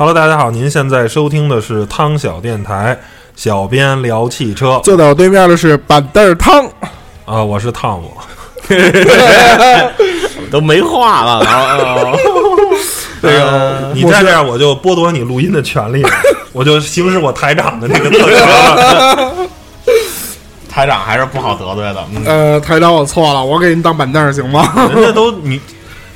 Hello，大家好，您现在收听的是汤小电台，小编聊汽车坐在我对面的是板凳汤，啊、我是汤姆。都没话了，然后这个你再这样，我就剥夺你录音的权利了，我就行使我台长的那个特权了。台长还是不好得罪的。嗯，呃，台长我错了，我给你当板凳行吗？人家都你，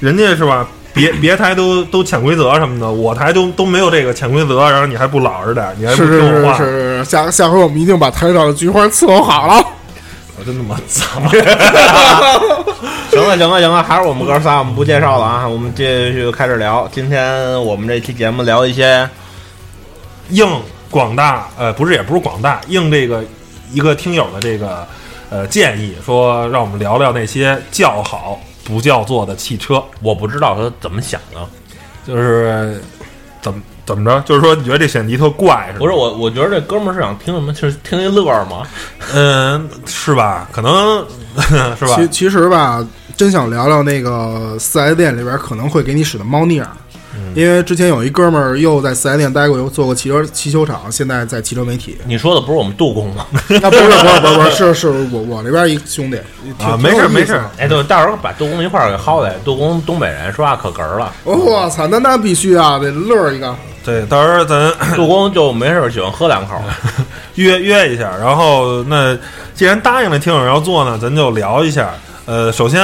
人家是吧？别别台都都潜规则什么的，我台都都没有这个潜规则，然后你还不老实点，你还不听我话，是是是，下下回我们一定把台长的菊花伺候好了。我真他妈操。行了行了行了，还是我们哥仨，我们不介绍了啊，我们继续开始聊。今天我们这期节目聊一些应广大呃不是也不是广大，应这个一个听友的这个呃建议，说让我们聊聊那些叫好不叫座的汽车，我不知道他怎么想的。就是怎么怎么着，就是说你觉得这选题特怪是吧？不是我，我觉得这哥们儿是想听什么？就是听一乐儿吗？嗯，是吧？可能 是吧？其其实吧，真想聊聊那个四 S 店里边可能会给你使的猫腻儿。因为之前有一哥们儿又在四 S 店待过，又做过汽车汽修厂，现在在汽车媒体。你说的不是我们杜工吗？那 不是不是不是不是是是我我这边一兄弟啊，没事没事。，哎，对，到时候把杜工一块儿给薅来。杜工东北人，说话可哏儿了。我操，那那必须啊，得乐儿一个。对，到时候咱杜工就没事儿喜欢喝两口。约约一下，然后那既然答应了听友要做呢，咱就聊一下。呃，首先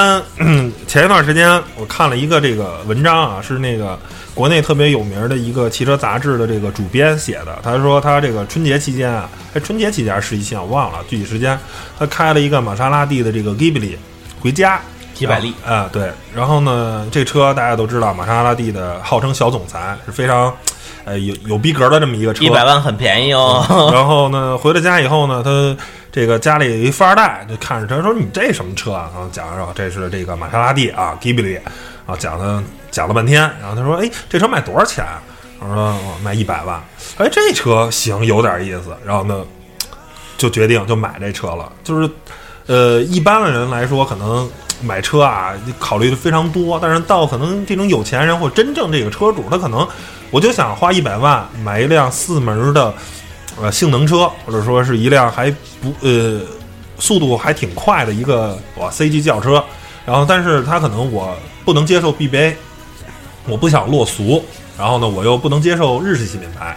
前一段时间我看了一个这个文章啊，是那个国内特别有名的一个汽车杂志的这个主编写的。他说他这个春节期间啊，哎，春节期间还是十一期啊，我忘了具体时间。他开了一个玛莎拉蒂的这个 Ghibli 回家，几百例啊、对。然后呢，这车大家都知道，玛莎拉蒂的号称小总裁是非常呃有有逼格的这么一个车，一百万很便宜哦。然后呢，回了家以后呢，他这个家里有一富二代，就看着他说：“你这什么车啊？”然后讲说这是这个玛莎拉蒂啊，Ghibli，啊，讲了讲了半天，然后他说：“哎，这车卖多少钱？”我说：“卖一百万。”哎，这车行，有点意思。然后呢，就决定就买这车了。就是，呃，一般的人来说，可能买车啊，考虑的非常多。但是到可能这种有钱人或真正这个车主，他可能我就想花一百万买一辆四门的。呃，性能车，或者说是一辆还不呃速度还挺快的一个哇 C 级轿车，然后但是他可能我不能接受 BBA，我不想落俗，然后呢我又不能接受日系品牌，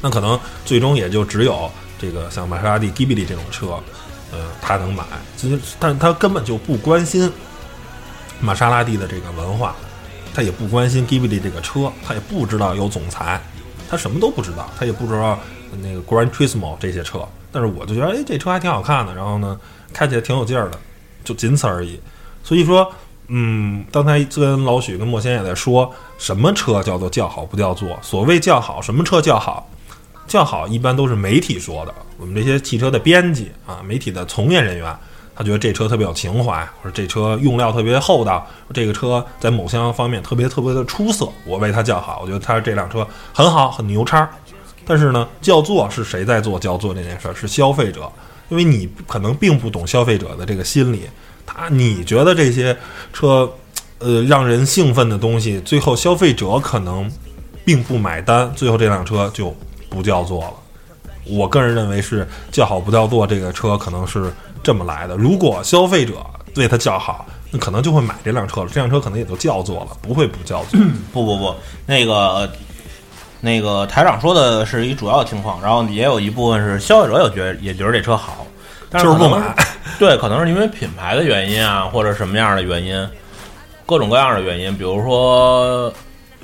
那可能最终也就只有这个像玛莎拉蒂 Ghibli 这种车，呃，他能买，其实但他根本就不关心玛莎拉蒂的这个文化，他也不关心 Ghibli 这个车，他也不知道有总裁。他什么都不知道，他也不知道那个 Gran Turismo 这些车，但是我就觉得，哎，这车还挺好看的，然后呢，开起来挺有劲儿的，就仅此而已。所以说，嗯，刚才跟老许跟莫先也在说，什么车叫做叫好不叫座？所谓叫好，什么车叫好？叫好一般都是媒体说的，我们这些汽车的编辑啊，媒体的从业人员，他觉得这车特别有情怀，或者这车用料特别厚道，这个车在某项方面特别特别的出色，我为它叫好，我觉得它这辆车很好，很牛叉。但是呢，叫座是谁在做叫座这件事儿？是消费者，因为你可能并不懂消费者的这个心理，他你觉得这些车，呃，让人兴奋的东西，最后消费者可能并不买单，最后这辆车就不叫做了。我个人认为是叫好不叫座，这个车可能是这么来的。如果消费者对它叫好，那可能就会买这辆车了，这辆车可能也就叫座了，不会不叫座。不不不，那个那个台长说的是一主要情况，然后也有一部分是消费者也觉得也觉得这车好，但是就是不买。对，可能是因为品牌的原因啊，或者什么样的原因，各种各样的原因，比如说，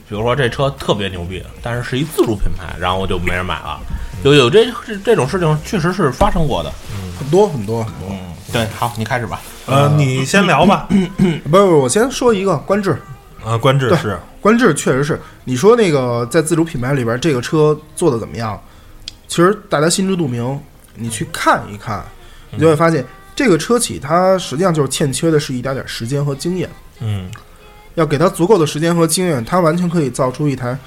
比如说这车特别牛逼，但是是一自主品牌，然后就没人买了。有有这这这种事情确实是发生过的。很多很多很多。嗯，对，好，你开始吧。呃，你先聊吧。不是，我先说一个观致，啊，观致是观致确实是你说那个在自主品牌里边这个车做的怎么样？其实大家心知肚明，你去看一看，你就会发现这个车企它实际上就是欠缺的是一点点时间和经验。嗯要给它足够的时间和经验，它完全可以造出一台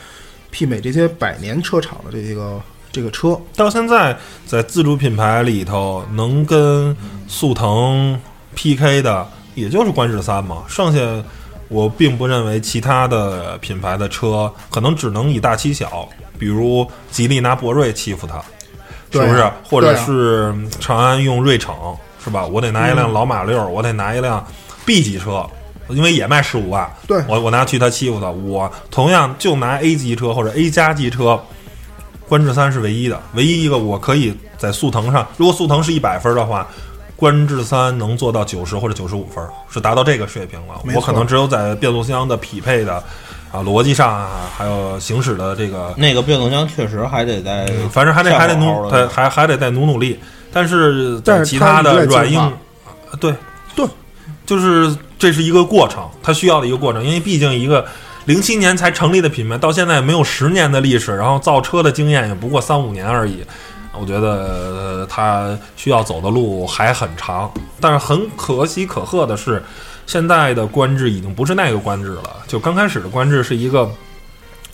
媲美这些百年车厂的这个这个车。到现在在自主品牌里头，能跟速腾 PK 的也就是观致三嘛，剩下我并不认为其他的品牌的车可能只能以大欺小，比如吉利拿博瑞欺负它，是不是？或者是长安用锐骋，是吧？我得拿一辆老马六，我得拿一辆 B 级车，因为也卖十五万，对我我拿去他欺负他，我同样就拿 A 级车或者 A 加级车，观致三是唯一的，唯一一个我可以在速腾上，如果速腾是一百分的话，观致三能做到九十或者九十五分，是达到这个水平了。我可能只有在变速箱的匹配的啊逻辑上啊，还有行驶的这个那个变速箱确实还得在，反正还得还得努，对还还还得再努努力。但是在其他的软硬对对，就是这是一个过程，它需要的一个过程，因为毕竟一个零七年才成立的品牌，到现在没有十年的历史，然后造车的经验也不过三五年而已。我觉得呃它需要走的路还很长，但是很可喜可贺的是，现在的观致已经不是那个观致了。就刚开始的观致是一个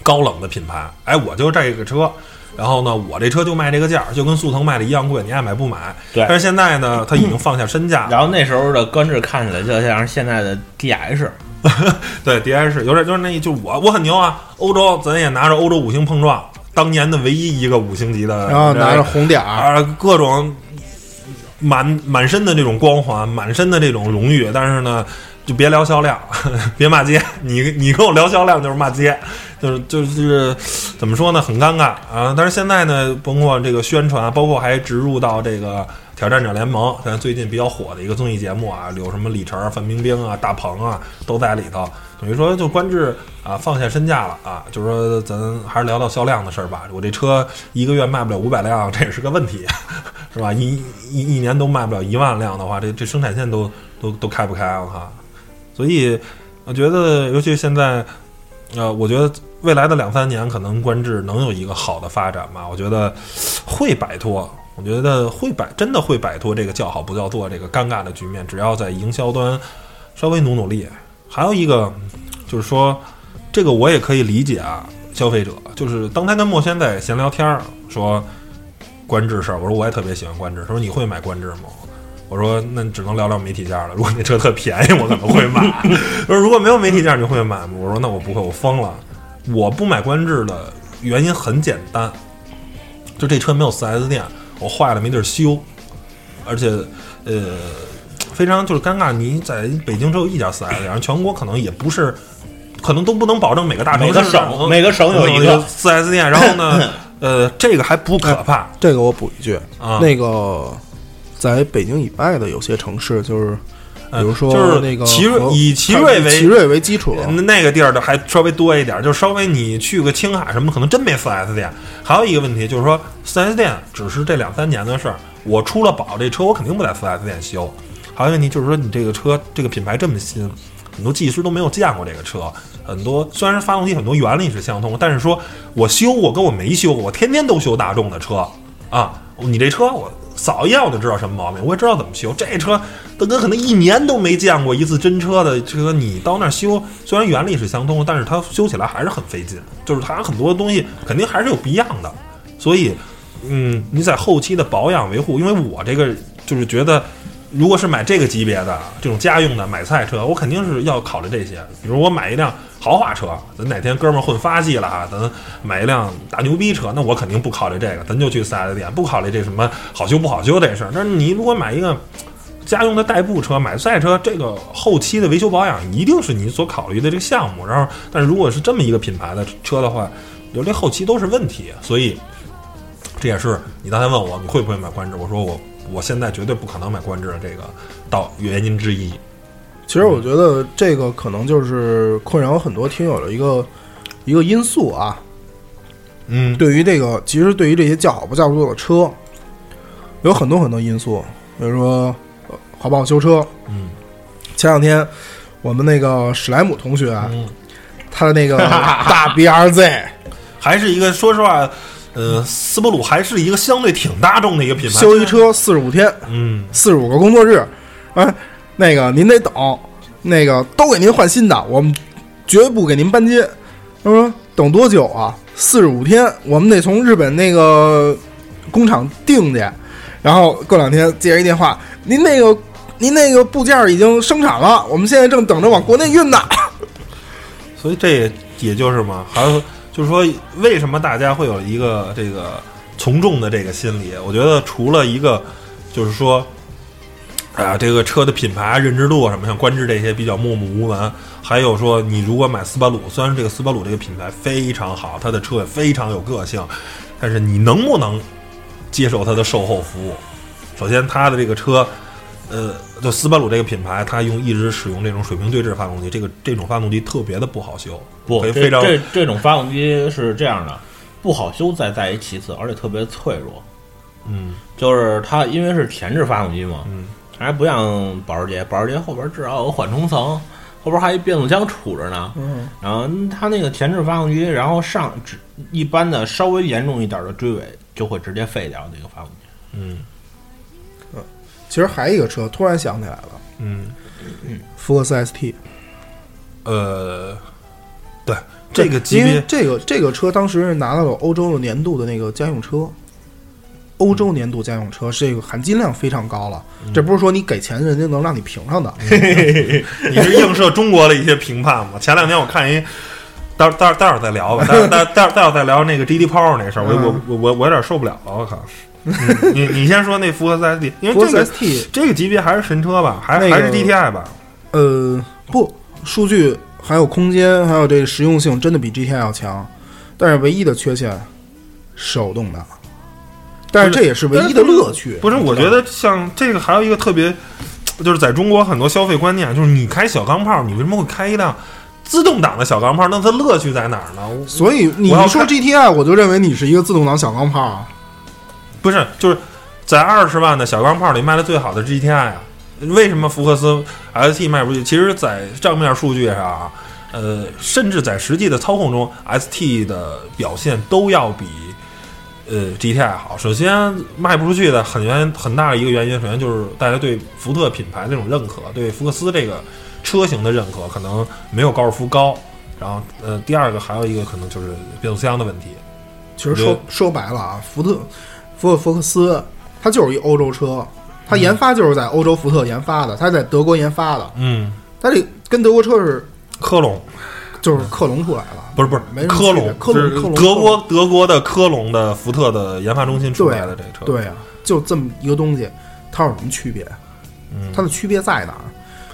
高冷的品牌，哎，我就这个车，然后呢，我这车就卖这个价儿，就跟速腾卖的一样贵，你爱买不买。对。但是现在呢，它已经放下身价，然后那时候的观致看起来就像是现在的 DS，对 DS 有点就是那，就我我很牛啊，欧洲咱也拿着欧洲五星碰撞，当年的唯一一个五星级的，然后拿着红点儿，啊，各种满满身的这种光环，满身的这种荣誉，但是呢，就别聊销量，别骂街，你你跟我聊销量就是骂街，就是就是怎么说呢，很尴尬啊。但是现在呢，包括这个宣传，包括还植入到这个。挑战者联盟，像最近比较火的一个综艺节目啊，有什么李晨、范冰冰啊、大鹏啊都在里头。等于说，就观致啊放下身价了啊，就是说咱还是聊到销量的事儿吧。我这车一个月卖不了五百辆，这也是个问题，是吧？一一一年都卖不了一万辆的话，这这生产线都都都开不开了哈。所以我觉得，尤其现在，呃，我觉得未来的两三年，可能观致能有一个好的发展吧。我觉得会摆脱。我觉得会摆，真的会摆脱这个叫好不叫座这个尴尬的局面。只要在营销端稍微努努力，还有一个就是说，这个我也可以理解啊。消费者就是当他跟莫轩在闲聊天儿说观致事儿，我说我也特别喜欢观致，他说你会买观致吗？我说那只能聊聊媒体价了。如果那车特便宜，我可能会买。他说如果没有媒体价，你会买吗？我说那我不会，我疯了。我不买观致的原因很简单，就这车没有 4S 店。我坏了没地儿修，而且，呃，非常就是尴尬。你在北京只有一家四 S 店，然后全国可能也不是，可能都不能保证每个大城市每个省每个省有一个四 S 店。然后呢，呃，这个还不可怕这个我补一句，啊。那个在北京以外的有些城市，就是比如说就是那个奇瑞以奇瑞为奇瑞为基础，那那个地儿的还稍微多一点，就稍微你去个青海什么，可能真没四 S 店。还有一个问题就是说四 S 店只是这两三年的事儿。我出了保，这车我肯定不在四 S 店修。还有一个问题就是说，你这个车这个品牌这么新，很多技师都没有见过这个车。很多虽然发动机很多原理是相通，但是说我修我跟我没修过，我天天都修大众的车啊。你这车我扫一眼我就知道什么毛病，我也知道怎么修。这车大哥可能一年都没见过一次真车的车，你到那儿修，虽然原理是相通，但是它修起来还是很费劲，就是它很多东西肯定还是有不一样的。所以，嗯，你在后期的保养维护，因为我这个就是觉得，如果是买这个级别的这种家用的买菜车，我肯定是要考虑这些。比如我买一辆豪华车，咱哪天哥们儿混发迹了啊，咱买一辆大牛逼车，那我肯定不考虑这个，咱就去四 S 店，不考虑这什么好修不好修这事儿。但是你如果买一个家用的代步车、买赛车，这个后期的维修保养一定是你所考虑的这个项目。然后，但是如果是这么一个品牌的车的话，就这后期都是问题，所以这也是你刚才问我你会不会买观致，我说我我现在绝对不可能买观致的这个到原因之一。其实我觉得这个可能就是困扰很多听友的一个一个因素啊。嗯，对于这个，其实对于这些叫好不叫座的车，有很多很多因素，比如说呃好不好修车。嗯前两天我们那个史莱姆同学，嗯，他的那个大 BRZ 还是一个说实话，呃，斯波鲁还是一个相对挺大众的一个品牌。修一车四十五天，嗯，四十五个工作日，哎，那个您得等，那个都给您换新的，我们绝不给您搬接。他说等多久啊？四十五天，我们得从日本那个工厂订去，然后过两天接一电话，您那个您那个部件已经生产了，我们现在正等着往国内运呢。所以这也也就是嘛，还有就是说，为什么大家会有一个这个从众的这个心理？我觉得除了一个就是说，啊，这个车的品牌认知度啊什么，像观致这些比较默默无闻，还有说你如果买斯巴鲁，虽然这个斯巴鲁这个品牌非常好，它的车也非常有个性，但是你能不能接受它的售后服务？首先，它的这个车。呃，就斯巴鲁这个品牌，它用一直使用这种水平对置发动机，这个这种发动机特别的不好修，不，非常这这种发动机是这样的，不好修再在于其次，而且特别脆弱。嗯就是它因为是前置发动机嘛，嗯还不像保时捷，保时捷后边至少有个缓冲层，后边还一变速箱杵着呢。嗯，然后它那个前置发动机，然后上只一般的稍微严重一点的追尾就会直接废掉那个发动机。嗯其实还有一个车，突然想起来了，嗯，福克斯 ST。呃，对这个级因为别，这个这个车当时是拿到了欧洲的年度的那个家用车，欧洲年度家用车是，这个含金量非常高了。嗯这不是说你给钱人家能让你评上的。你是映射中国的一些评判吗？前两天我看一。待待待会儿再聊吧，待会儿待待待会儿再聊那个 GD Power 那事儿，我我我我我有点受不了了，我靠！嗯 你你先说那福克斯 ST，因福克斯为这个 ST，这个级别还是神车吧，还那个还是 GTI 吧？呃，不，数据还有空间，还有这个实用性，真的比 GTI 要强。但是唯一的缺陷，手动挡。但是这也是唯一的乐趣。不是，我觉得像这个还有一个特别，就是在中国很多消费观念，就是你开小钢炮，你为什么会开一辆自动挡的小钢炮？那它乐趣在哪儿呢？所以你一说我要看 GTI，我就认为你是一个自动挡小钢炮啊。不是，就是在二十万的小钢炮里卖的最好的 GTI 啊，为什么福克斯 ST 卖不出去？其实，在账面数据上啊，呃，甚至在实际的操控中，ST 的表现都要比呃 GTI 好。首先卖不出去的很原很大的一个原因，首先就是大家对福特品牌那种认可，对福克斯这个车型的认可可能没有高尔夫高。然后，呃，第二个还有一个可能就是变速箱的问题。其实说说白了啊，福特、福特福克斯，它就是一欧洲车，它研发就是在欧洲福特研发的，它在德国研发的，嗯，它这跟德国车是科隆。就是克隆出来了。不是不是没科隆，科隆是科隆德国德国的科隆的福特的研发中心出来的这车，，对啊，就这么一个东西，它有什么区别？嗯，它的区别在哪儿？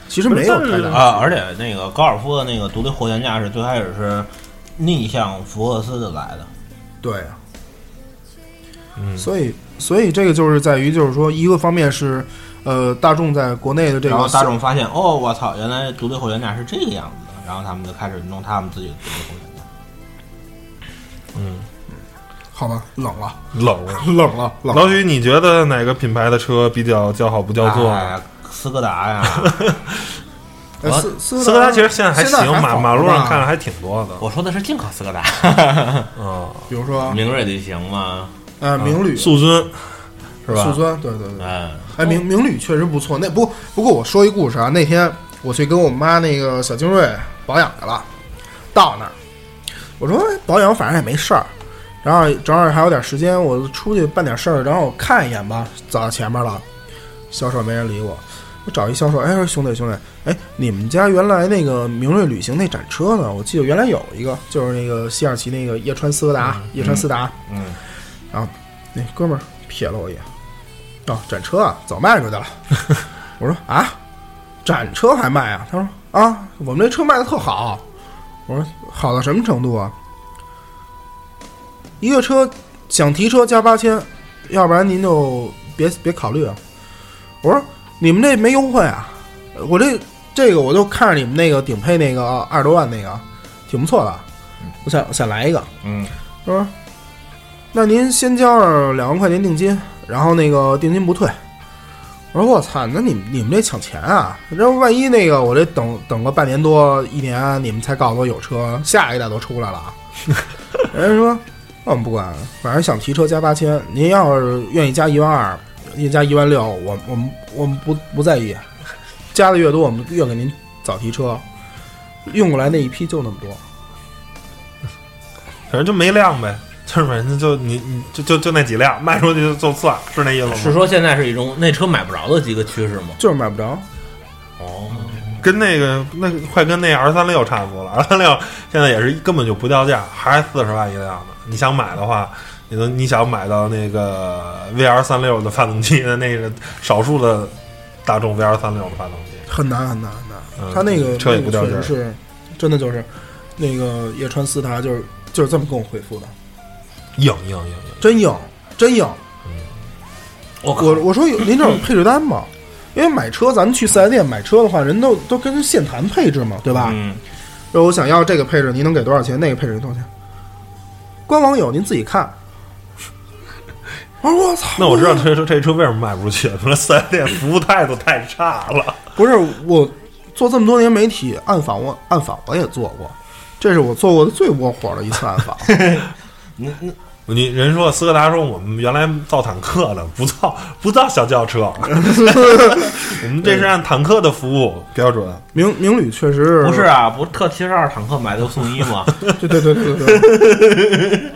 其实没有太大啊，而且那个高尔夫的那个独立后悬架是最开始是逆向福克斯的来的，对啊，嗯所以所以这个就是在于，就是说，一个方面是，呃，大众在国内的这个然后大众发现，哦，我操，原来独立后悬架是这个样子的，然后他们就开始弄他们自己的独立后悬架。嗯，好吧，冷了，冷了。冷了，冷了。老许，你觉得哪个品牌的车比较叫好不叫座呢？哎呀斯柯达呀，呃 斯斯斯柯达其实现在还行，马马路上看着还挺多的。我说的是进口斯柯达，嗯，比如说明锐旅行嘛，呃明旅速尊是吧？速尊，对对对，哎，哎明明旅确实不错。那不不过我说一故事啊，那天我去跟我妈那个小精锐保养去了，到那儿我说哎保养反正也没事儿，然后正好还有点时间，我出去办点事儿，然后我看一眼吧，走到前面了，销售没人理我。我找一销售，哎，说兄弟兄弟，哎，你们家原来那个明锐旅行那展车呢？我记得原来有一个，就是那个西二旗那个叶川斯柯达，叶川斯达，嗯，那哥们儿瞥了我一眼，啊，展车啊，早卖出去了。我说啊，展车还卖啊？他说啊，我们这车卖的特好。我说好到什么程度啊？一个车想提车加八千，要不然您就别别考虑啊。我说你们这没优惠啊？我这这个我就看着你们那个顶配那个二十多万那个，挺不错的，我想想来一个。嗯，他说：“那您先交上两万块钱定金，然后那个定金不退。”我说：“我操，那你们你们这抢钱啊？这万一那个我这等等个半年多一年，你们才告诉我有车，下一代都出来了啊？”人家说：“那我们不管，反正想提车加八千，您要是愿意加一万二，愿意加一万六，我我们我们不不在意，加的越多，我们越给您早提车。用过来那一批就那么多。”反正就没量呗，就是反正就你你就就就那几辆卖出去就就算是那意思吗？是说现在是一种那车买不着的几个趋势吗？就是买不着，哦，跟那个那快跟那 R 三六差不多了，R 三六现在也是根本就不掉价，还是四十万一辆呢。你想买的话，你能你想买到那个 VR 三六的发动机的那个少数的大众 VR 三六的发动机，很难很难很难。嗯他那个车也不掉价确实是，真的就是那个叶川斯他就是就是这么跟我回复的，硬硬硬硬。真硬真硬。我我我说有您这有配置单吗？因为买车，咱们去四 S 店买车的话，人都都跟现谈配置嘛，对吧？嗯，说我想要这个配置，您能给多少钱？那个配置多少钱？官网有，您自己看。我说我操！那我知道这车这车为什么卖不出去，除了四 S 店服务态度太差了。不是我做这么多年媒体，暗访我暗访我也做过，这是我做过的最窝火的一次暗访。你你你人说斯柯达说我们原来造坦克的，不造不造小轿车，我们这是按坦克的服务标准。明明旅确实不是啊，不是特七十二坦克买六送一吗？对对对对对对，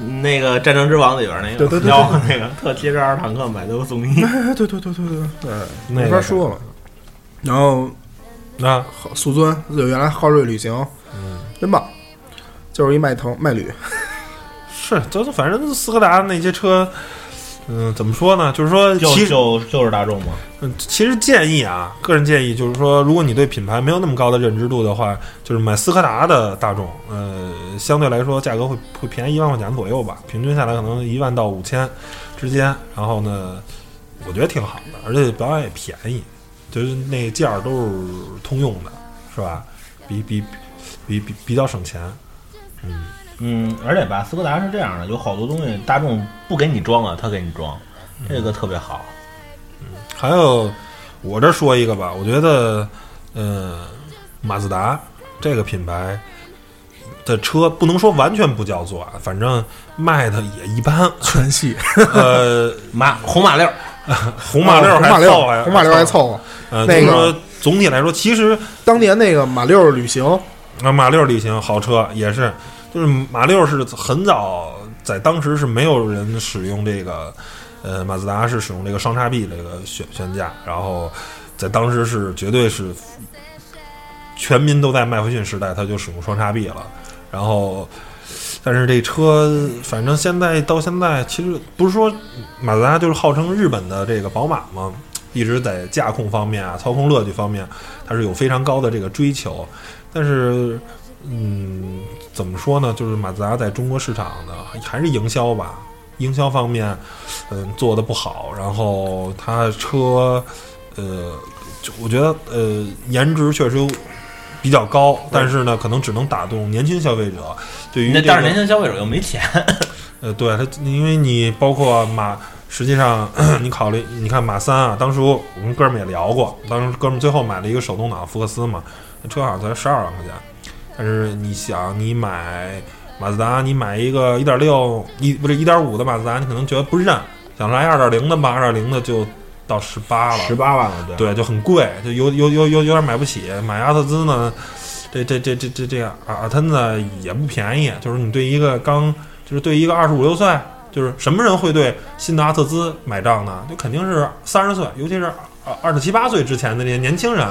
那个《战争之王》里边那个对对对对标那个特七十二坦克买六送一，哎对对对对对没法说了。然后那好速尊就原来昊锐旅行，嗯，真棒，就是一迈腾迈旅，是，就是反正斯柯达那些车，嗯，怎么说呢？就是说，就其实就就是大众嘛。嗯，其实建议啊，个人建议就是说，如果你对品牌没有那么高的认知度的话，就是买斯柯达的大众，呃，相对来说价格会会便宜一万块钱左右吧，平均下来可能一万到五千之间。然后呢，我觉得挺好的，而且保养也便宜，就是那个件儿都是通用的，是吧？比比比比比较省钱。嗯，嗯，而且吧，斯柯达是这样的，有好多东西大众不给你装啊，他给你装，这个特别好。嗯还有我这说一个吧，我觉得，呃，马自达这个品牌的车不能说完全不叫座啊，反正卖的也一般。全系呃，马红马六，红马六红马六还凑合，红马六还。凑合。呃，那个总体来说，其实当年那个马六旅行，啊，马六旅行好车也是，就是马六是很早在当时是没有人使用这个，呃，马自达是使用这个双叉臂这个悬悬架，然后在当时是绝对是全民都在麦弗逊时代，他就使用双叉臂了，然后。但是这车，反正现在到现在，其实不是说马自达就是号称日本的这个宝马嘛，一直在驾控方面啊、操控乐趣方面，它是有非常高的这个追求。但是，嗯，怎么说呢？就是马自达在中国市场呢，还是营销吧，营销方面，嗯，做的不好。然后它车，呃，就我觉得，呃，颜值确实比较高，但是呢，可能只能打动年轻消费者。对于、这个、那但是年轻消费者又没钱，呃，对它，因为你包括马，实际上你考虑，你看马三啊，当初我们哥们儿也聊过，当时哥们儿最后买了一个手动挡福克斯嘛，那车好像才十二万块钱，但是你想，你买马自达，你买一个一点六一不是一点五的马自达，你可能觉得不认，想来二点零的吧，二点零的就到十八了，十八万了，对对，就很贵，就有有有有有点买不起。买阿特兹呢，这这这这这这个阿阿特呢也不便宜。就是你对一个刚，就是对一个二十五六岁，就是什么人会对新的阿特兹买账呢？就肯定是三十岁，尤其是二二十七八岁之前的这些年轻人。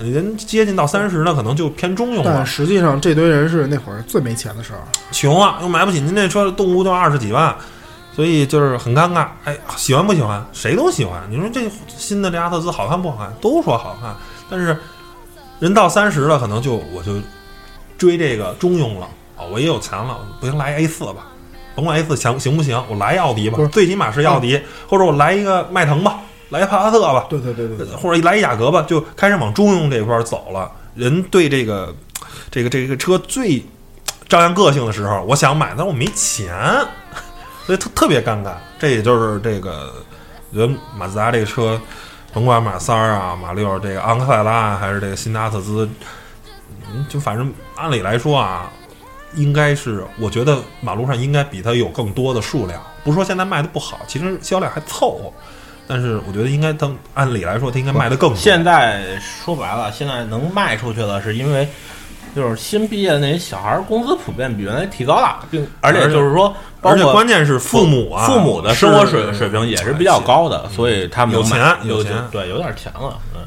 人接近到三十呢，可能就偏中庸了但。实际上这堆人是那会儿最没钱的时候。穷啊，又买不起您这车，动物就二十几万，所以就是很尴尬。哎，喜欢不喜欢？谁都喜欢。你说这新的这阿特兹好看不好看？都说好看，但是人到三十了，可能就我就追这个中庸了。哦，我也有钱了，不行来 A 四吧，甭管 A 四行行不行，我来奥迪吧，最起码是奥迪，或者我来一个迈腾吧，来帕萨特吧，对对对对对，或者一来一雅阁吧，就开始往中庸这块儿走了。人对这个这个这个车最张扬个性的时候，我想买，但我没钱，所以特特别尴尬。这也就是这个，我觉得马自达这个车，甭管马三儿啊、马六、这个昂克赛拉啊还是这个新的阿特兹，嗯，就反正按理来说啊，应该是我觉得马路上应该比它有更多的数量。不是说现在卖的不好，其实销量还凑合。但是我觉得应该，当按理来说，它应该卖的更多。现在说白了，现在能卖出去的，是因为就是新毕业的那些小孩儿工资普遍比原来提高了，并而且就是说，包而且括关键是父母啊，父母的生活水水平也是比较高的，所以他们有钱有钱对有点钱了，嗯。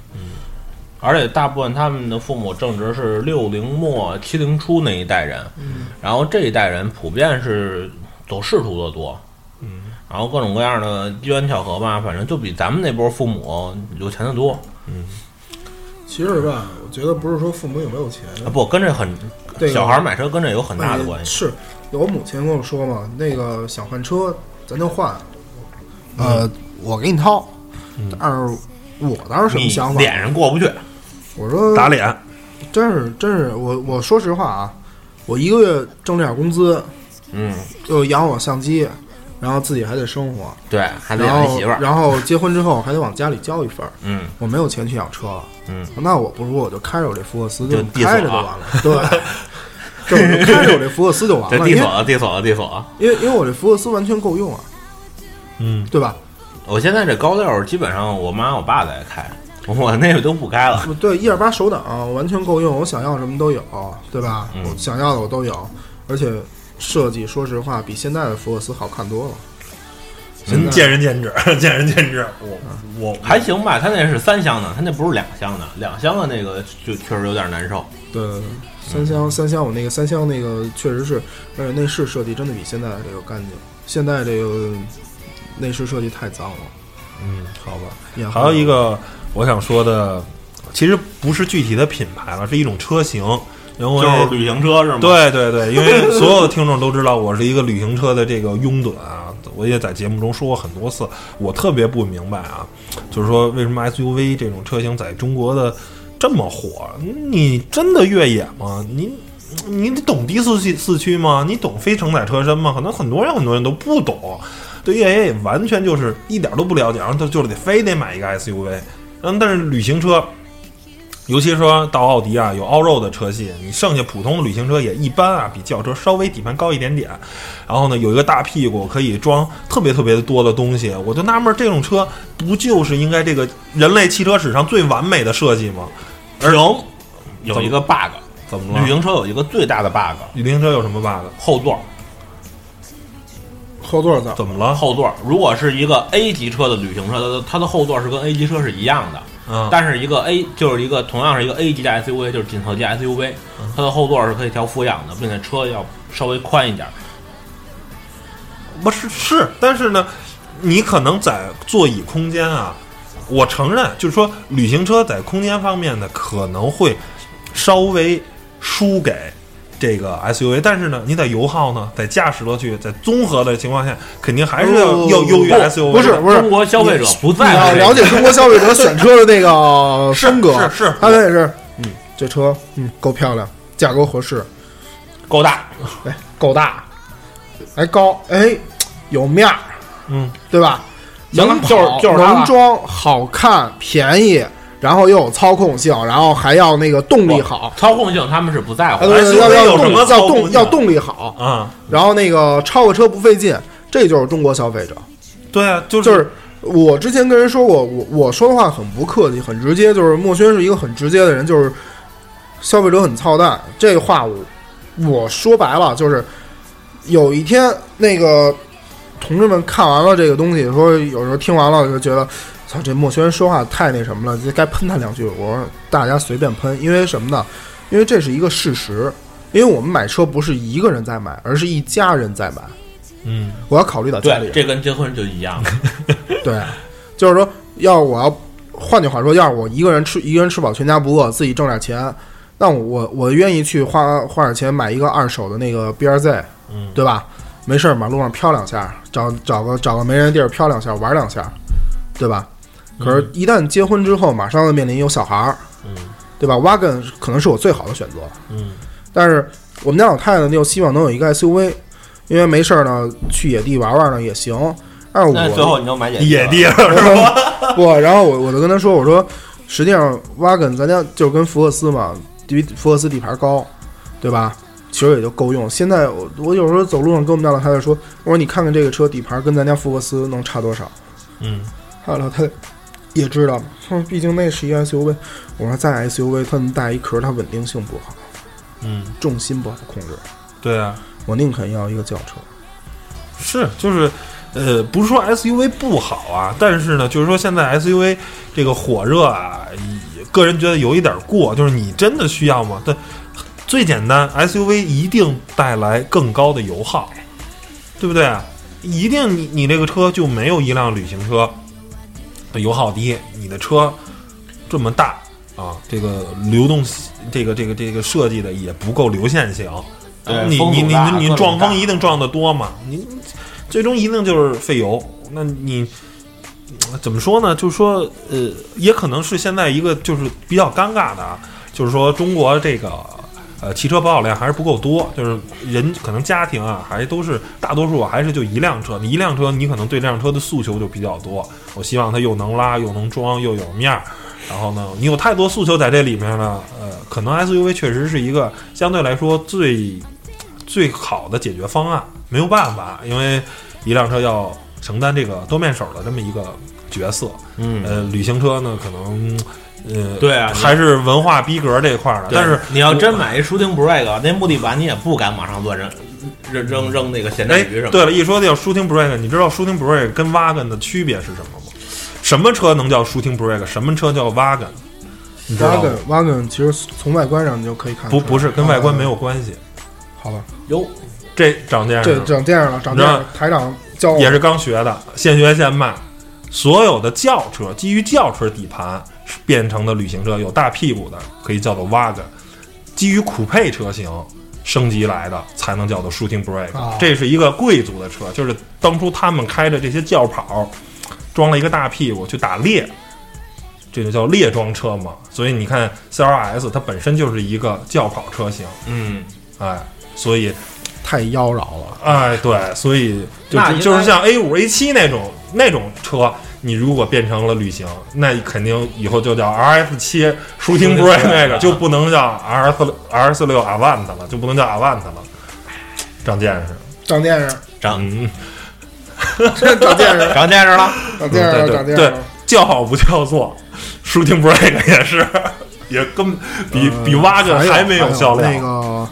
而且大部分他们的父母正值是六零末七零初那一代人，嗯，然后这一代人普遍是走仕途的多，嗯，然后各种各样的机缘巧合吧，反正就比咱们那波父母有钱的多。嗯。其实吧，我觉得不是说父母有没有钱，啊，不跟这很这个小孩买车跟这有很大的关系。是，我母亲跟我说嘛，那个想换车，咱就换。呃，我给你掏，但是我当时什么想法？脸上过不去，我说打脸，真是真是，我我说实话啊，我一个月挣这点工资，嗯，又养我相机，然后自己还得生活，对，还得养一媳妇儿，然后结婚之后还得往家里交一份儿，嗯。我没有钱去养车了，嗯，那我不如我就开着我这福克斯就开着就完了，对。这 我就开着我这福克斯就完了，地锁了，地锁了，地锁。了。因为因为我这福克斯完全够用啊，嗯，对吧？我现在这高六儿基本上我妈我爸在开，我那个都不开了。对，一点八手挡完全够用，我想要什么都有，对吧？嗯。我想要的我都有，而且设计说实话比现在的福克斯好看多了。现在见仁见智，见仁见智。我我还行吧，他那是三厢的，他那不是两厢的，两厢的那个就确实有点难受。对，三厢三厢我那个三厢那个确实是，而且内饰设计真的比现在这个干净。现在这个内饰设计太脏了。嗯，好吧。还有一个我想说的，其实不是具体的品牌了，是一种车型。因为就是旅行车是吗？，对对对，因为所有的听众都知道我是一个旅行车的这个拥趸啊，我也在节目中说过很多次，我特别不明白啊，就是说为什么 SUV 这种车型在中国的这么火？你真的越野吗？你你懂低四驱四驱吗？你懂非承载车身吗？可能很多人很多人都不懂，对越野也完全就是一点都不了解，然后就就是得非得买一个 SUV，嗯，但是旅行车。尤其说到奥迪啊，有 all road 的车系，你剩下普通的旅行车也一般啊，比轿车稍微底盘高一点点。然后呢，有一个大屁股可以装特别特别多的东西，我就纳闷儿，这种车不就是应该这个人类汽车史上最完美的设计吗？停，有一个 bug，怎么了？旅行车有一个最大的 bug，旅行车有什么 bug？后座。后座怎怎么了？后座如果是一个 A 级车的旅行车，它的它的后座是跟 A 级车是一样的，嗯，但是一个 A 就是一个同样是一个 A 级的 SUV，就是紧凑级 SUV，它的后座是可以调俯仰的，并且车要稍微宽一点。不是是，但是呢，你可能在座椅空间啊，我承认，就是说旅行车在空间方面呢可能会稍微输给这个 SUV，但是呢，你在油耗呢，在驾驶乐趣，在综合的情况下，肯定还是要不要优于 SUV。不是不是。中国消费者不在乎这个了解中国消费者 选车的那个风格，是。是他们也是，嗯，这车嗯够漂亮，价格合适，够大，哎够大，还高，哎有面儿，嗯，对吧？能跑就是就是能装，好看，便宜，然后又有操控性，然后还要那个动力好，操控性他们是不在乎要要要动要动力好，啊，然后那个超个车不费劲，这就是中国消费者。对啊，就是就是我之前跟人说过，我我说的话很不客气，很直接，就是墨轩是一个很直接的人，就是消费者很操蛋。这话我我说白了，就是有一天那个同志们看完了这个东西，说有时候听完了就觉得，操，这墨轩说话太那什么了，就该喷他两句。我说大家随便喷，因为什么呢？因为这是一个事实。因为我们买车不是一个人在买，而是一家人在买。嗯，我要考虑到家里对，人。这跟结婚就一样。对，就是说，要我要换句话说，要是我一个人吃一个人吃饱全家不饿，自己挣点钱，那我我愿意去花花点钱买一个二手的那个 B R Z，嗯对吧？没事儿，马路上飘两下，找找个找个没人地儿飘两下，玩两下，对吧？可是，一旦结婚之后，马上要面临有小孩儿，嗯对吧？Wagon 可能是我最好的选择，嗯但是我们家老太太呢，又希望能有一个 SUV，因为没事儿呢，去野地玩玩呢也行。但是我那最后你就买野野地了 了是吧？不，然后我我就跟他说，我说实际上 Wagon 咱家就跟福克斯嘛，比福克斯底盘高，对吧？其实也就够用。现在我我有时候走路上跟我们家老太太说，我说你看看这个车底盘跟咱家福克斯能差多少？嗯还有老太太也知道，她说毕竟那是一 SUV。我说再 SUV 它那么大一壳，它稳定性不好，嗯，重心不好控制。对啊，我宁肯要一个轿车。是就是呃，不是说 SUV 不好啊，但是呢，就是说现在 SUV 这个火热啊，个人觉得有一点过，就是你真的需要吗？但最简单，SUV 一定带来更高的油耗，对不对啊？一定你你这个车就没有一辆旅行车的油耗低，你的车这么大啊，这个流动这个这个这个设计的也不够流线型，对你你你风阻大你撞风一定撞得多嘛，你最终一定就是费油。那你呃怎么说呢？就是说，呃，也可能是现在一个就是比较尴尬的啊，就是说中国这个呃汽车保有量还是不够多，就是人可能家庭啊还都是大多数啊还是就一辆车，你一辆车你可能对这辆车的诉求就比较多，我希望它又能拉又能装又有面儿。然后呢，你有太多诉求在这里面呢，呃，可能 SUV 确实是一个相对来说最最好的解决方案。没有办法，因为一辆车要承担这个多面手的这么一个角色。嗯，呃，旅行车呢，可能呃，对啊还是文化逼格这块儿的。但是你要真买一 Shooting Brake，那木地板你也不敢往上做扔扔扔扔那个现代哎鱼什么，的。对了，一说叫 shooting brake，你知道 shooting brake 跟 wagon 的区别是什么吗？什么车能叫 shooting brake？什么车叫 wagon？你知道吗？wagon wagon 其实从外观上你就可以看出来，不不是跟外观没有。关系，好吧，哟，这长这样这的长这样了，长这样了，台长教我也是刚学的，现学现卖。所有的轿车基于轿车底盘变成的旅行车，有大屁股的可以叫做 wagon，基于酷配车型升级来的才能叫做 shooting brake。啊这是一个贵族的车，就是当初他们开着这些轿跑，装了一个大屁股去打猎，这就叫猎装车嘛。所以你看 CLS 它本身就是一个轿跑车型，嗯，哎，所以太妖娆了。哎，对，所以就那就是像 A 五、A 七那种那种车，你如果变成了旅行，那肯定以后就叫 RS 七 Shooting Brake 那个，就不能叫 R S R 四六 Avant 了，就不能叫 Avant 了，长见识。长见识，长长见识，长见识了。长见识了，长见识了。，叫好不叫座，Shooting Brake 也是，也跟比比挖个还还没有销量。那个，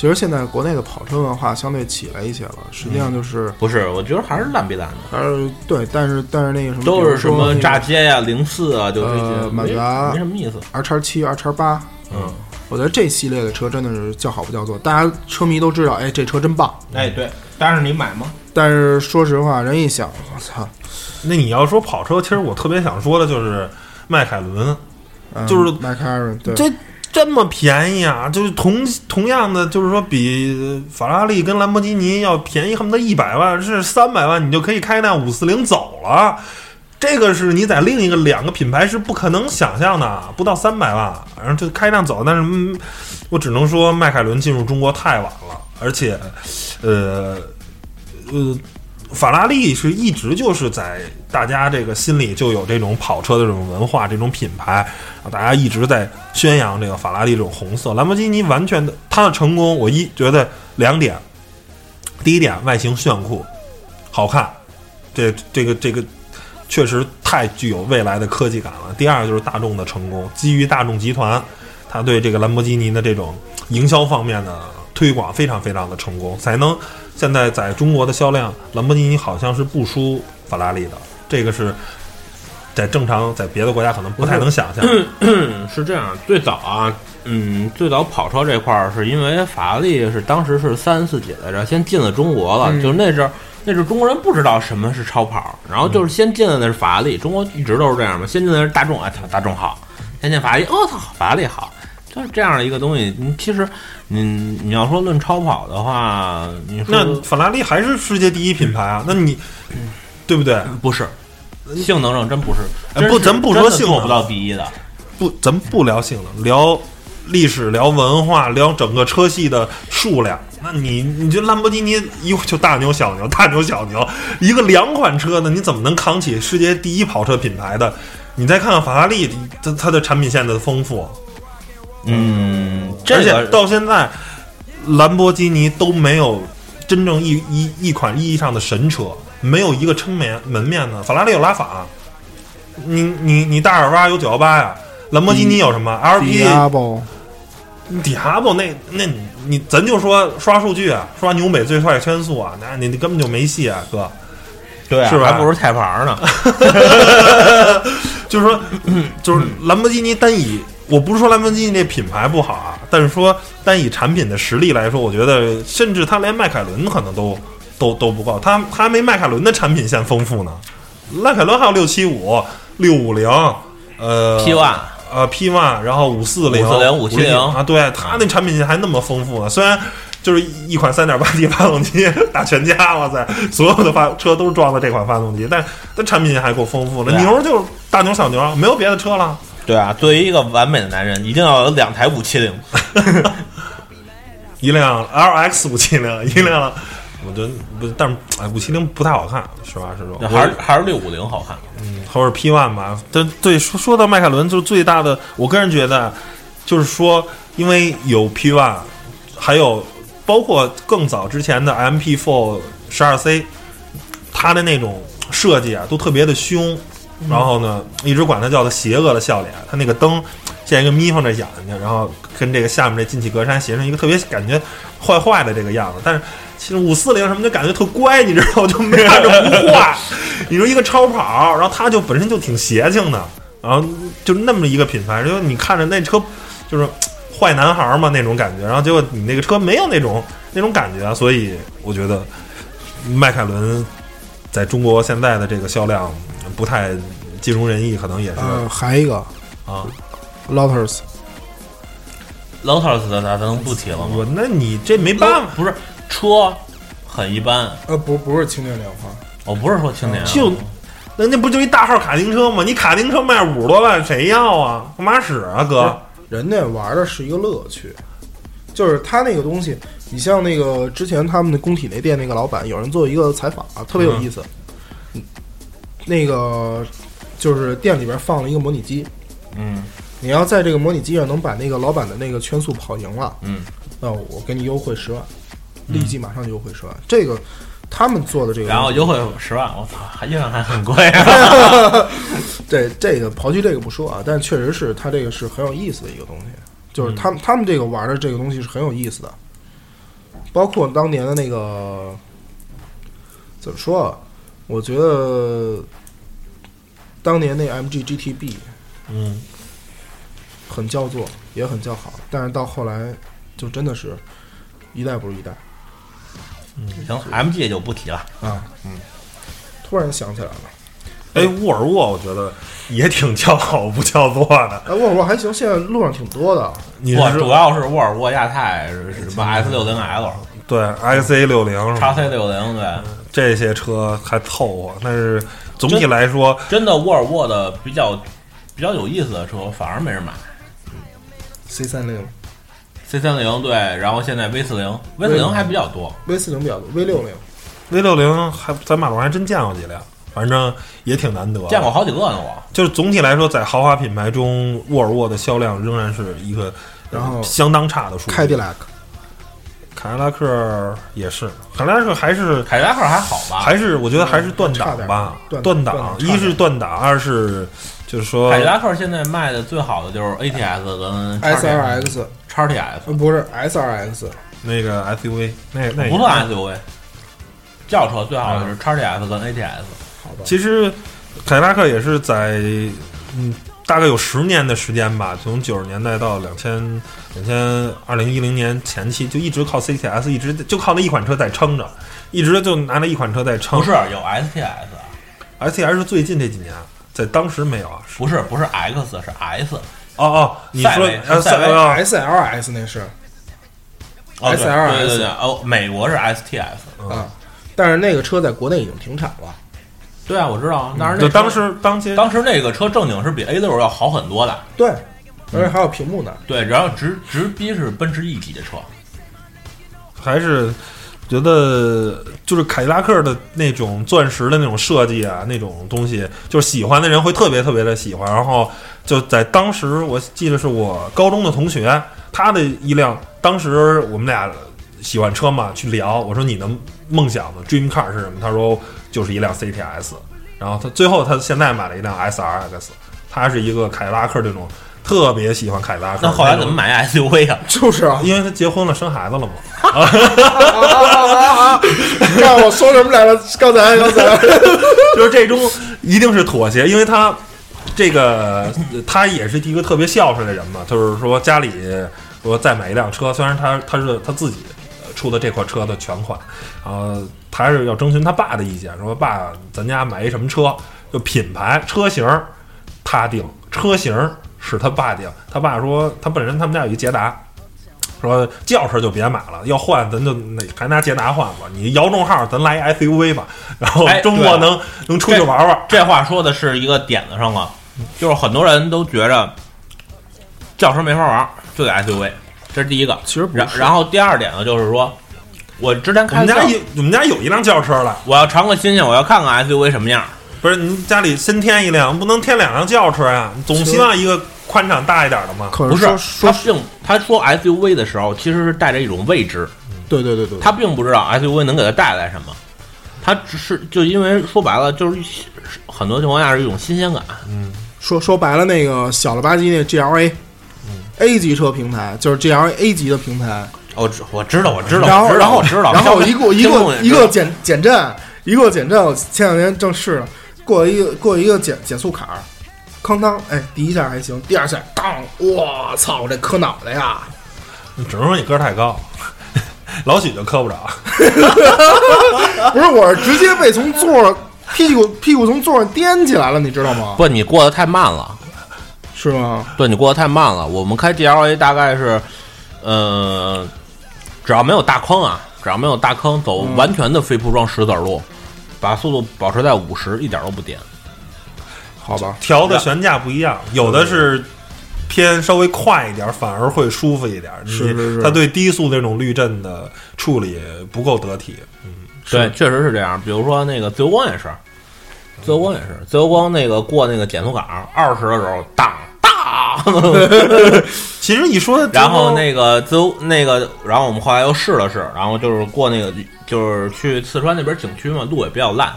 其实现在国内的跑车文化相对起来一些了，实际上就是不是，我觉得还是烂逼烂的，还是对，但是但是那个什么，都是什么炸炸街呀、零四啊，就这些，呃马没自达没什么意思。R 叉七、R 叉八，嗯，我觉得这系列的车真的是叫好不叫座，大家车迷都知道，哎，这车真棒。哎，对，但是你买吗？但是说实话，人一想，我操，那你要说跑车，其实我特别想说的就是迈凯伦，嗯就是迈凯伦，对，这这么便宜啊！就是同同样的，就是说比法拉利跟兰博基尼要便宜，恨不得一百万，是三百万，你就可以开辆五四零走了。这个是你在另一个两个品牌是不可能想象的，不到三百万，然后就开辆走。但是，我只能说迈凯伦进入中国太晚了，而且，呃，呃，法拉利是一直就是在大家这个心里就有这种跑车的这种文化，这种品牌啊，大家一直在宣扬这个法拉利这种红色。兰博基尼完全的它的成功，我一觉得两点，第一点外形炫酷，好看，这这个这个确实太具有未来的科技感了。第二就是大众的成功，基于大众集团，他对这个兰博基尼的这种营销方面的推广非常非常的成功，才能现在在中国的销量，兰博基尼好像是不输法拉利的，这个是在正常在别的国家可能不太能想象。嗯，是这样，最早啊，嗯，最早跑车这块儿是因为法拉利是当时是三四几来着，先进了中国了，嗯就是那阵儿。那阵儿中国人不知道什么是超跑，然后就是先进的那是法拉利，中国一直都是这样嘛，先进的是大众，哎，操，大众好，先进法拉利，哦操，法拉利好，就是这样的一个东西。你其实，你你要说论超跑的话，你说那法拉利还是世界第一品牌啊？那你对不对？不是性能上真不是，哎真是不咱不说性能做不到第一的。不，咱们不聊性能，聊历史，聊文化，聊整个车系的数量。那你，你这兰博基尼一就大牛小牛，大牛小牛，一个两款车呢，你怎么能扛起世界第一跑车品牌的？你再看看法拉利，它它的产品线的丰富，嗯，这而且到现在，兰博基尼都没有真正一一一款意义上的神车，没有一个撑门门面的。法拉利有拉法，你你你大耳挖有九幺八呀，兰博基尼有什么 LP？Diablo 迪亚布那那你你咱就说刷数据啊，刷纽北最快圈速啊，那你你根本就没戏啊，哥。对啊，是吧还不如泰牌呢。就是说，就是兰博基尼单以，我不是说兰博基尼这品牌不好啊，但是说单以产品的实力来说，我觉得甚至它连迈凯伦可能都都都不够，它它还没迈凯伦的产品线丰富呢。迈凯伦还有六七五、六五零，呃 P one 呃 P one，然后五四零、五四零五七零啊，对，它那产品线还那么丰富呢。虽然 就是一款三点八 T 发动机 打全家，哇塞，所有的发车都装了这款发动机，但但产品线还够丰富的。啊牛就是大牛小牛，没有别的车了。对啊，作为一个完美的男人，一定要有两台五七零。一辆 LX 五七零，一辆，我觉得不，但是哎，五七零不太好看，实话实说，还是还是六五零好看。嗯或者 P one 吧。但对，说说到迈凯伦，就是最大的，我个人觉得，就是说，因为有 P one，还有包括更早之前的 MP four 十二 C，它的那种设计啊，都特别的凶。然后呢，一直管它叫做邪恶的笑脸。它那个灯像一个眯缝着眼睛，然后跟这个下面这进气格栅形成一个特别感觉坏坏的这个样子。但是其实五四零什么就感觉特乖，你知道吗？就没看着不坏。你说一个超跑，然后它就本身就挺邪性的，然后就那么一个品牌，就你看着那车就是坏男孩嘛那种感觉，然后结果你那个车没有那种那种感觉啊，所以我觉得迈凯伦在中国现在的这个销量不太尽如人意，可能也是、呃，还一个啊。Lotus，Lotus 的咱能不提了吗？我那你这没办法，不是车很一般，呃，不不是青年两化，我不是说青年啊，就那那不就一大号卡丁车吗？你卡丁车卖五十多万，谁要啊？干嘛使啊，哥？人家玩的是一个乐趣，就是他那个东西，你像那个之前他们的工体那店那个老板，有人做一个采访啊、特别有意思。嗯那个就是店里边放了一个模拟机，嗯你要在这个模拟机上能把那个老板的那个圈速跑赢了，嗯，那我给你优惠十万，立即马上就优惠十万。这个他们做的这个，然后优惠十万，我操，还依然还很贵啊。这这个刨去这个不说啊，但确实是它这个是很有意思的一个东西，就是他们、他们这个玩的这个东西是很有意思的，包括当年的那个怎么说啊？我觉得当年那 MG GTB 嗯，很叫座，也很叫好，但是到后来就真的是一代不如一代嗯行，MG 也就不提了。啊。嗯，突然想起来了，哎，沃尔沃我觉得也挺叫好不叫座的。哎，沃尔沃还行，现在路上挺多的。我你是主要是沃尔沃亚太什么 S 六零 L、对 XA 六零叉 C 六零，对，这些车还凑合，但是总体来说，真的沃尔沃的比较比较有意思的车反而没人买。C 三零、C 三零对，然后现在 V 四零，V 四零还比较多。V 四零比较多，V 六零 V 六零还在马路上还真见过几辆，反正也挺难得。见过，好几个呢，我。就是总体来说，在豪华品牌中，沃尔沃的销量仍然是一个然后相当差的数据。凯迪拉克。凯迪拉克也是，凯迪拉克还是凯迪拉克还好吧？还是我觉得还是断档吧，断断档，一是断档，二是就是说凯迪拉克现在卖的最好的就是 ATS 跟 S R X 叉 TS，呃不是 S R X，那个 SUV，那那不算 SUV。轿车最好的是叉 TS 跟 ATS。好吧，其实凯迪拉克也是在嗯大概有十年的时间吧，从九十年代到两千两千二零一零年前期，就一直靠 CTS，一直就靠那一款车在撑着，一直就拿那一款车在撑。不是有 STS，，STS 是最近这几年，在当时没有啊。不是不是 X 是 S。哦哦，你说赛 S L S 那是哦，对 SLS 对对对，哦，美国是 STS。啊，但是那个车在国内已经停产了。对啊，我知道啊。当时那车就当时当街当时那个车正经是比 A 六要好很多的。对，而且还有屏幕呢。对，然后直直逼是奔驰 E 级的车。还是觉得就是凯迪拉克的那种钻石的那种设计啊，那种东西，就是喜欢的人会特别特别的喜欢。然后就在当时，我记得是我高中的同学，他的一辆，当时我们俩喜欢车嘛，去聊，我说你的梦想的 dream car 是什么？他说就是一辆 CTS。然后他最后他现在买了一辆 SRX，他是一个凯迪拉克这种特别喜欢凯迪拉克。那后来怎么？买 SUV 啊？就是啊，因为他结婚了，生孩子了嘛。让我我说什么来了？刚才刚才 就是这种一定是妥协，因为他这个他也是一个特别孝顺的人嘛，就是说家里说再买一辆车，虽然他他是他自己呃出的这款车的全款，呃，他还是要征询他爸的意见，说爸，咱家买一什么车，就品牌车型他定，车型是他爸定，他爸说他本身他们家有一捷达。说轿车就别买了，要换咱就那还拿捷达换吧。你摇中号，咱来一 SUV 吧，然后哎周末能、能出去玩玩。这话说的是一个点子上了，就是很多人都觉着轿车没法玩，就得 SUV，这是第一个。其实不是然然后第二点呢，就是说，我之前我开轿，们家有我们家有一辆轿车了，我要尝个新鲜，我要看看 SUV 什么样。不是您家里新添一辆，不能添两辆轿车呀？总希望一个宽敞大一点的嘛。不是可说说他并他说 SUV 的时候，其实是带着一种未知，对对对对，他并不知道 SUV 能给他带来什么，他只是就因为说白了，就是很多情况下是一种新鲜感。嗯说说白了，那个小了吧唧那 GLA，A 嗯级车平台就是 GLA A 级的平台，我知我知道我知道，然后然后我知道，然后一个一个一个减减震，一个减震，我前两天正试了，过一个过一个减减速坎儿，哐当，哎，第一下还行，第二下当，我操，这磕脑袋呀！只能说你个儿太高，老许就磕不着。不是，我是直接被从座儿屁股屁股从座上颠起来了，你知道吗？不，你过得太慢了。是吗？对你过得太慢了。我们开 GLA 大概是，呃，只要没有大坑啊，只要没有大坑，走嗯完全的非铺装石子路，把速度保持在五十，一点都不颠。好吧，调的悬架不一样，有的是偏稍微快一点，反而会舒服一点。你是是是它对低速那种滤震的处理不够得体。嗯对，确实是这样。比如说那个自由光也是，自由光也是，自由光那个过那个减速杆二十的时候，当当，其实你说，然后那个自由那个，然后我们后来又试了试，然后就是过那个就是去四川那边景区嘛，路也比较烂，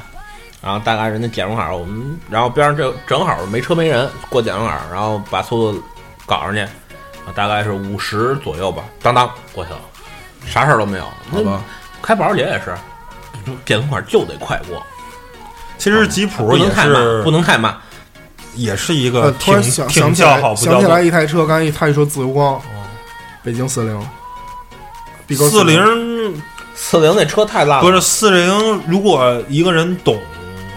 然后大概人家减速杆，我们然后边上这正好没车没人过减速杆，然后把速度搞上去，啊大概是五十左右吧，当当过去了，啥事儿都没有。好吧，开保时捷也是，减速杆就得快过，其实吉普不能也太慢，不能太慢。也是一个挺然想挺想起来叫好想起来。一台车，刚才一他一说自由光，北京四零。四零四零。那车太烂了，不是四零，如果一个人懂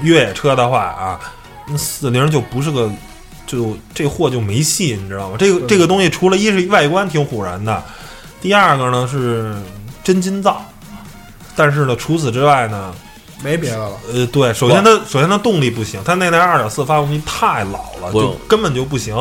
越野车的话啊，那四零就不是个，就这货就没戏，你知道吗？这个这个东西除了一是外观挺唬人的，第二个呢是真金造，但是呢除此之外呢，没别的了。呃，对，首先它首先它动力不行，它那台二点四发动机太老了，就根本就不行。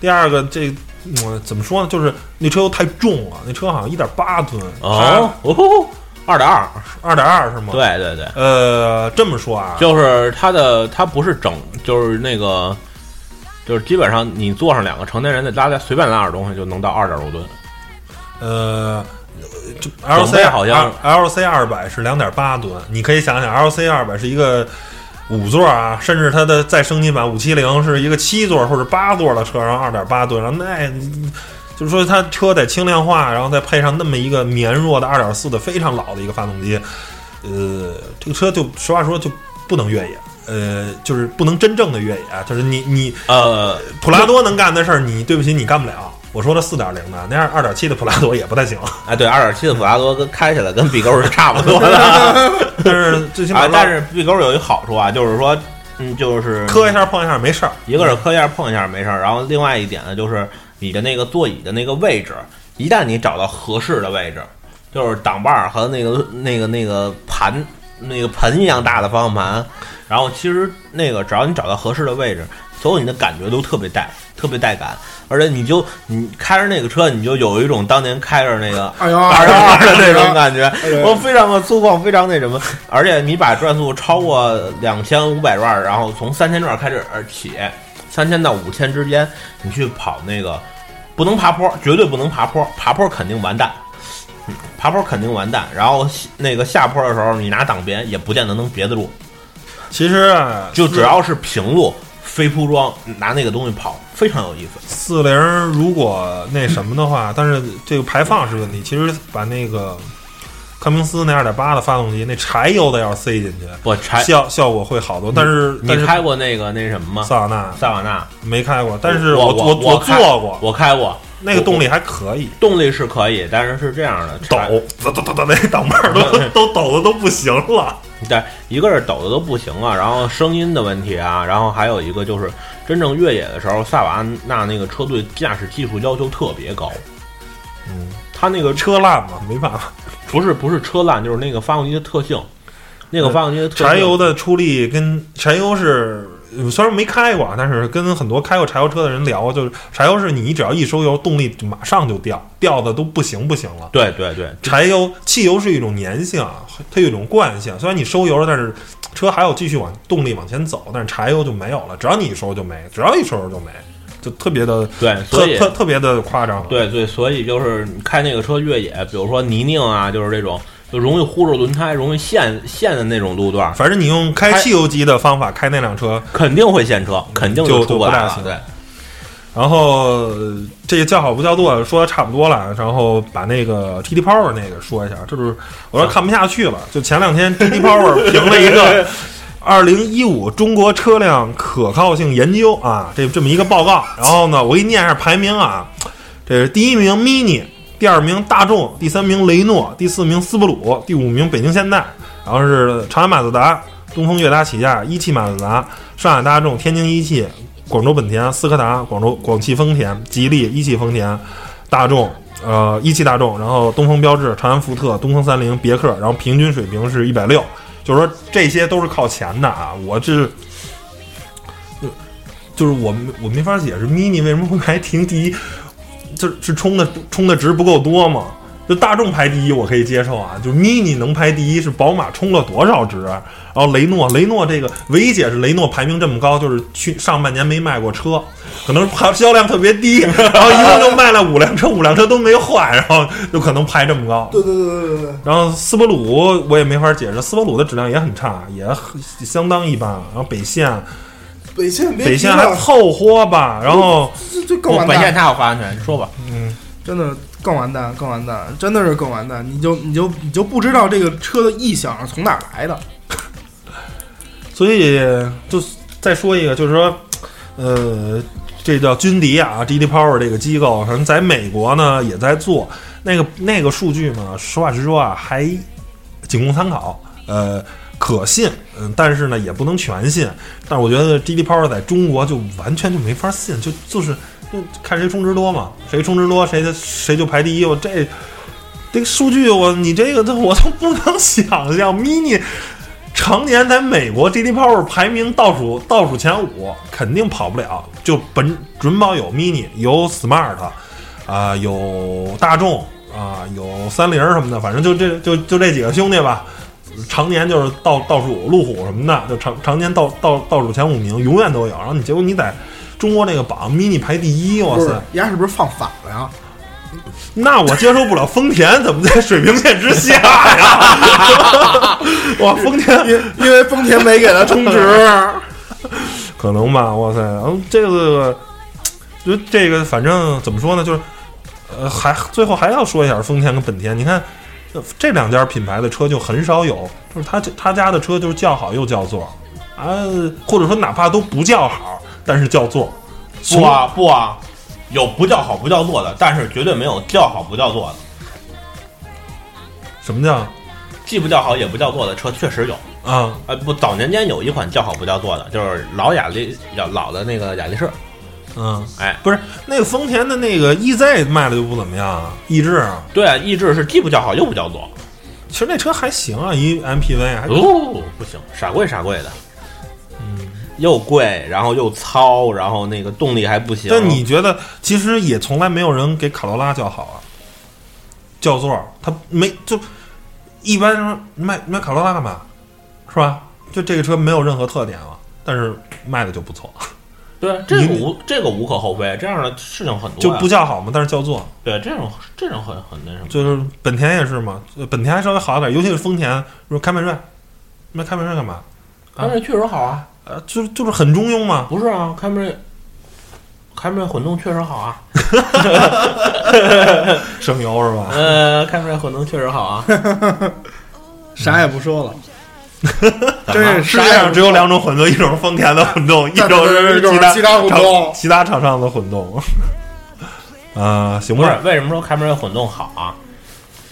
第二个这。嗯，怎么说呢？就是那车又太重了，那车好像一点八吨，哦，哦，二点二，二点二是吗？，对对对，呃，这么说啊，就是它的它不是整，就是那个，就是基本上你坐上两个成年人再拉再随便拉点东西就能到二点多吨。呃，就 L C 好像 L C 二百是两点八吨，你可以想想 L C 二百是一个五座啊，甚至它的再升级版五七零是一个七座或者八座的车，然后二点八吨，然后那就是说它车得轻量化，然后再配上那么一个绵弱的二点四的非常老的一个发动机，呃，这个车就实话说就不能越野。呃，就是不能真正的越野，就是你你呃，普拉多能干的事儿，你对不起你干不了。我说的四点零的，那样二点七的普拉多也不太行。哎，对，二点七的普拉多跟开起来跟 B 勾是差不多的。但是最起码啊，但是 B 勾有一好处啊，就是说，嗯，就是磕一下碰一下没事儿。一个是磕一下碰一下没事儿，然后另外一点呢，就是你的那个座椅的那个位置，一旦你找到合适的位置，就是挡把儿和那个那个那个盘那个盆一样大的方向盘，然后其实那个只要你找到合适的位置，所有你的感觉都特别带特别带感，而且你就你开着那个车，你就有一种当年开着那个二幺二的那种感觉 对，我非常的粗犷，非常那什么，而且你把转速超过两千五百转，然后从三千转开始而起，三千到五千之间，你去跑那个，不能爬坡，绝对不能爬坡，爬坡肯定完蛋，嗯爬坡肯定完蛋。然后那个下坡的时候，你拿挡别也不见得能别得住，其实啊就只要是平路。非铺装拿那个东西跑非常有意思，四零如果那什么的话，但是这个排放是问题。其实把那个康明斯那二点八的发动机，那柴油的要是塞进去，不柴，效效果会好多。但是你开过那个那什么吗？萨瓦纳萨瓦纳，没开过，但是我我我开做过，我开过，那个动力还可以，动力是可以，但是是这样的，抖柴，抖抖抖抖，那挡把儿都 都抖的都不行了。对，一个是抖的都不行了，然后声音的问题啊，然后还有一个就是真正越野的时候，萨瓦纳那个车对驾驶技术要求特别高。嗯，它那个车烂嘛，没办法，不是不是车烂，就是那个发动机的特性，那个发动机的特性柴油的出力跟柴油是。呃虽然没开过，但是跟很多开过柴油车的人聊，就是柴油是你只要一收油，动力就马上就掉，掉的都不行不行了。对对对，柴油、汽油是一种粘性，它有一种惯性。虽然你收油了，但是车还有继续往动力往前走，但是柴油就没有了。只要你一收就没，只要一收油就没，就特别的对，特所以特特别的夸张。对对，所以就是你开那个车越野，比如说泥泞啊，就是这种就容易忽着轮胎、容易陷陷的那种路段，反正你用开汽油机的方法开那辆车，肯定会陷车，肯定就出不来了。对，然后呃这个叫好不叫座说的差不多了，然后把那个 TT Power 那个说一下，这就是我说看不下去了，就前两天 TT Power 评了一个 二零一五中国车辆可靠性研究啊，这这么一个报告，然后呢，我给你念一下排名啊，这是第一名 Mini，第二名大众，第三名雷诺，第四名斯巴鲁，第五名北京现代，然后是长安马自达、东风悦达起亚、一汽马自达、上海大众、天津一汽、广州本田、斯柯达、广州广汽丰田、吉利、一汽丰田、大众。呃，一汽大众，然后东风标致、长安福特、东风三菱、别克，然后平均水平是一百六，就是说这些都是靠前的啊。我这就是我我没法解释 mini 为什么会排停第一，就是充的充的值不够多吗？就大众排第一我可以接受啊，就 mini 能排第一是宝马充了多少值？然后雷诺，雷诺这个唯一解释雷诺排名这么高，就是去上半年没卖过车，可能还销量特别低，然后一共就卖了五辆车，五辆车都没坏，然后就可能排这么高。对对对对对，然后斯巴鲁我也没法解释，斯巴鲁的质量也很差，也很相当一般。然后北线，北线别北线还凑合吧。然后这这更完蛋。北线蛋，它有发言权，你说吧。嗯，真的更完蛋，更完蛋，真的是更完蛋。你就你就你就不知道这个车的异响是从哪儿来的。所以就再说一个，就是说，呃，这叫军迪啊，GD Power 这个机构，反正在美国呢也在做那个那个数据嘛，实话实说啊，还仅供参考，呃，可信，嗯，但是呢也不能全信。但是我觉得 GD Power 在中国就完全就没法信，就就是就看谁充值多嘛，谁充值多谁的谁就排第一。我这这个数据我你这个我都不能想象，mini 常年在美国 GD Power 排名倒数倒数前五，肯定跑不了。就本准保有 mini，有 smart，啊、有大众啊、有三菱什么的，反正就这就就这几个兄弟吧。常年就是倒倒数，路虎什么的，就常常年倒倒倒数前五名，永远都有。然后你结果你在中国那个榜 mini 排第一，哇塞！，人家是不是放反了呀？那我接受不了丰田怎么在水平线之下呀？哇，丰田因因为丰田没给他充值，可能吧，哇塞，然后这个，就这个，反正怎么说呢，就是，呃，还最后还要说一下丰田跟本田，你看。呃这两家品牌的车就很少有，就是他他家的车就是叫好又叫座，啊，或者说哪怕都不叫好，但是叫座。不啊不啊，有不叫好不叫座的，但是绝对没有叫好不叫座的。什么叫既不叫好也不叫座的车确实有。啊？呃，不，早年间有一款叫好不叫座的，就是老雅力，老老的那个雅力士。嗯，哎，不是那个丰田的那个 EZ 卖的就不怎么样啊，逸致啊，对啊，逸致是既不叫好又不叫座。其实那车还行啊，一 MPV 还哦，不行，傻贵傻贵的，嗯。又贵，然后又糙，然后那个动力还不行。但你觉得，其实也从来没有人给卡罗拉叫好啊，叫座儿，他没就一般说你买你买卡罗拉干嘛，是吧？就这个车没有任何特点了，但是卖的就不错，对这个你无这个无可厚非，这样的事情很多就呀不叫好嘛，但是叫座，对这种这种很很那什么。就是本田也是嘛，呃本田还稍微好一点，尤其是丰田，说凯美瑞，那凯美瑞干嘛？凯美瑞确实好啊，呃，就就是很中庸嘛，不是啊，凯美瑞，凯美瑞混动确实好啊，省油是吧？呃，凯美瑞混动确实好啊。啥也不说了。怎 么真是世界上只有两种混动，一种是丰田的混动，一种是其他是其他混动厂其他厂商的混动。啊，行不是吧。为什么说凯美瑞混动好啊？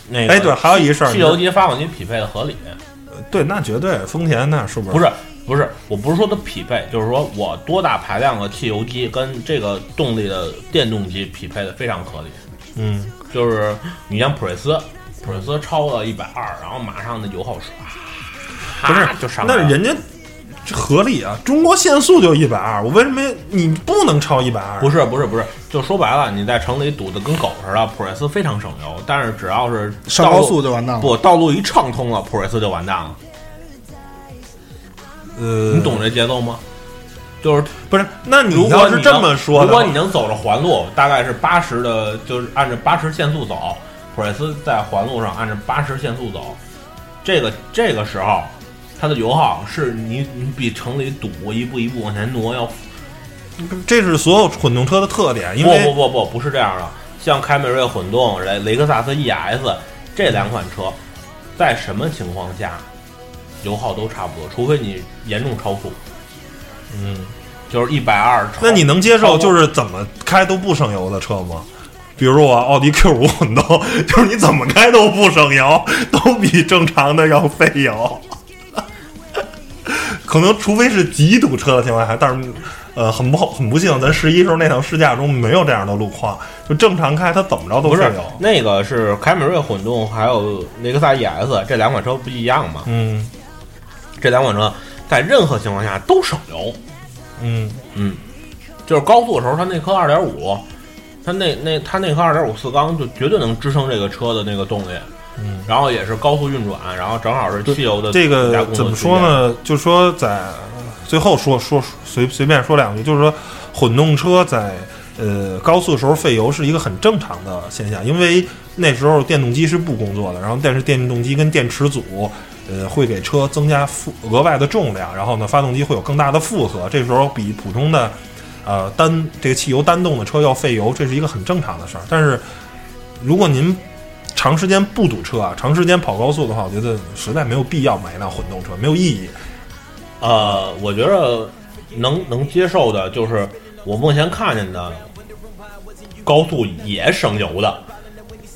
那个哎，对，还有一事儿，汽油机、发动机匹配的合理，对，那绝对，丰田那是不是？不是不是，我不是说它匹配，就是说我多大排量的汽油机跟这个动力的电动机匹配的非常合理。嗯，就是你像普锐斯，普锐斯超了一百二，然后马上的油耗唰，不是就上来了。那人家这合理啊，中国限速就一百二，我为什么你不能超一百二？不是不是不是，就说白了，你在城里堵得跟狗似的，普锐斯非常省油，但是只要是上高速就完蛋了。不道路一畅通了，普锐斯就完蛋了。呃，你懂这节奏吗？就是不是？那你如果你要是这么说的，如果你能走着环路，大概是八十的，就是按照八十限速走，普锐斯在环路上按照八十限速走，这个这个时候，它的油耗是你你比城里堵一步一步往前挪要这是所有混动车的特点，因不为不不不不是这样的，像凯美瑞混动、雷雷克萨斯 ES 这两款车，在什么情况下油耗都差不多，除非你严重超速，嗯，就是一百二。那你能接受就是怎么开都不省油的车吗？比如我奥迪 Q 五混动，就是你怎么开都不省油，都比正常的要费油。可能除非是极堵车的情况下，但是呃很不好很不幸，咱十一时候那趟试驾中没有这样的路况，就正常开它怎么着都不是。那个是凯美瑞混动，还有雷克萨 ES 这两款车不一样吗？嗯这两款车在任何情况下都省油。嗯嗯，就是高速的时候，它那颗二点五，它那那它那颗二点五四缸就绝对能支撑这个车的那个动力。嗯，然后也是高速运转，然后正好是汽油的这个怎么说呢？就是说在最后说说随随便说两句，就是说混动车在呃高速的时候费油是一个很正常的现象，因为那时候电动机是不工作的，然后但是电动机跟电池组呃会给车增加负额外的重量，然后呢发动机会有更大的负荷，这时候比普通的呃单这个汽油单动的车要费油，这是一个很正常的事儿。但是如果您长时间不堵车啊，长时间跑高速的话，我觉得实在没有必要买一辆混动车，没有意义。呃，我觉得能能接受的就是我目前看见的高速也省油的，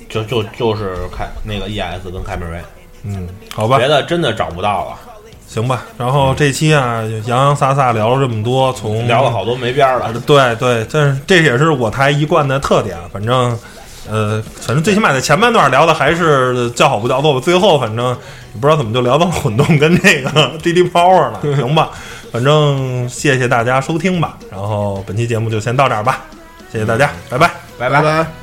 就就就是凯那个 ES 跟凯美瑞，嗯，好吧别，的真的找不到了，行吧。然后这期啊，洋洋洒洒聊了这么多，从聊了好多没边儿了。对对，但是这也是我台一贯的特点。反正，呃，反正最起码在前半段聊的还是叫好不叫座吧。最后反正也不知道怎么就聊到混动跟这个 DD Power 了，行吧？反正谢谢大家收听吧。然后本期节目就先到这儿吧，谢谢大家，拜拜。拜拜拜。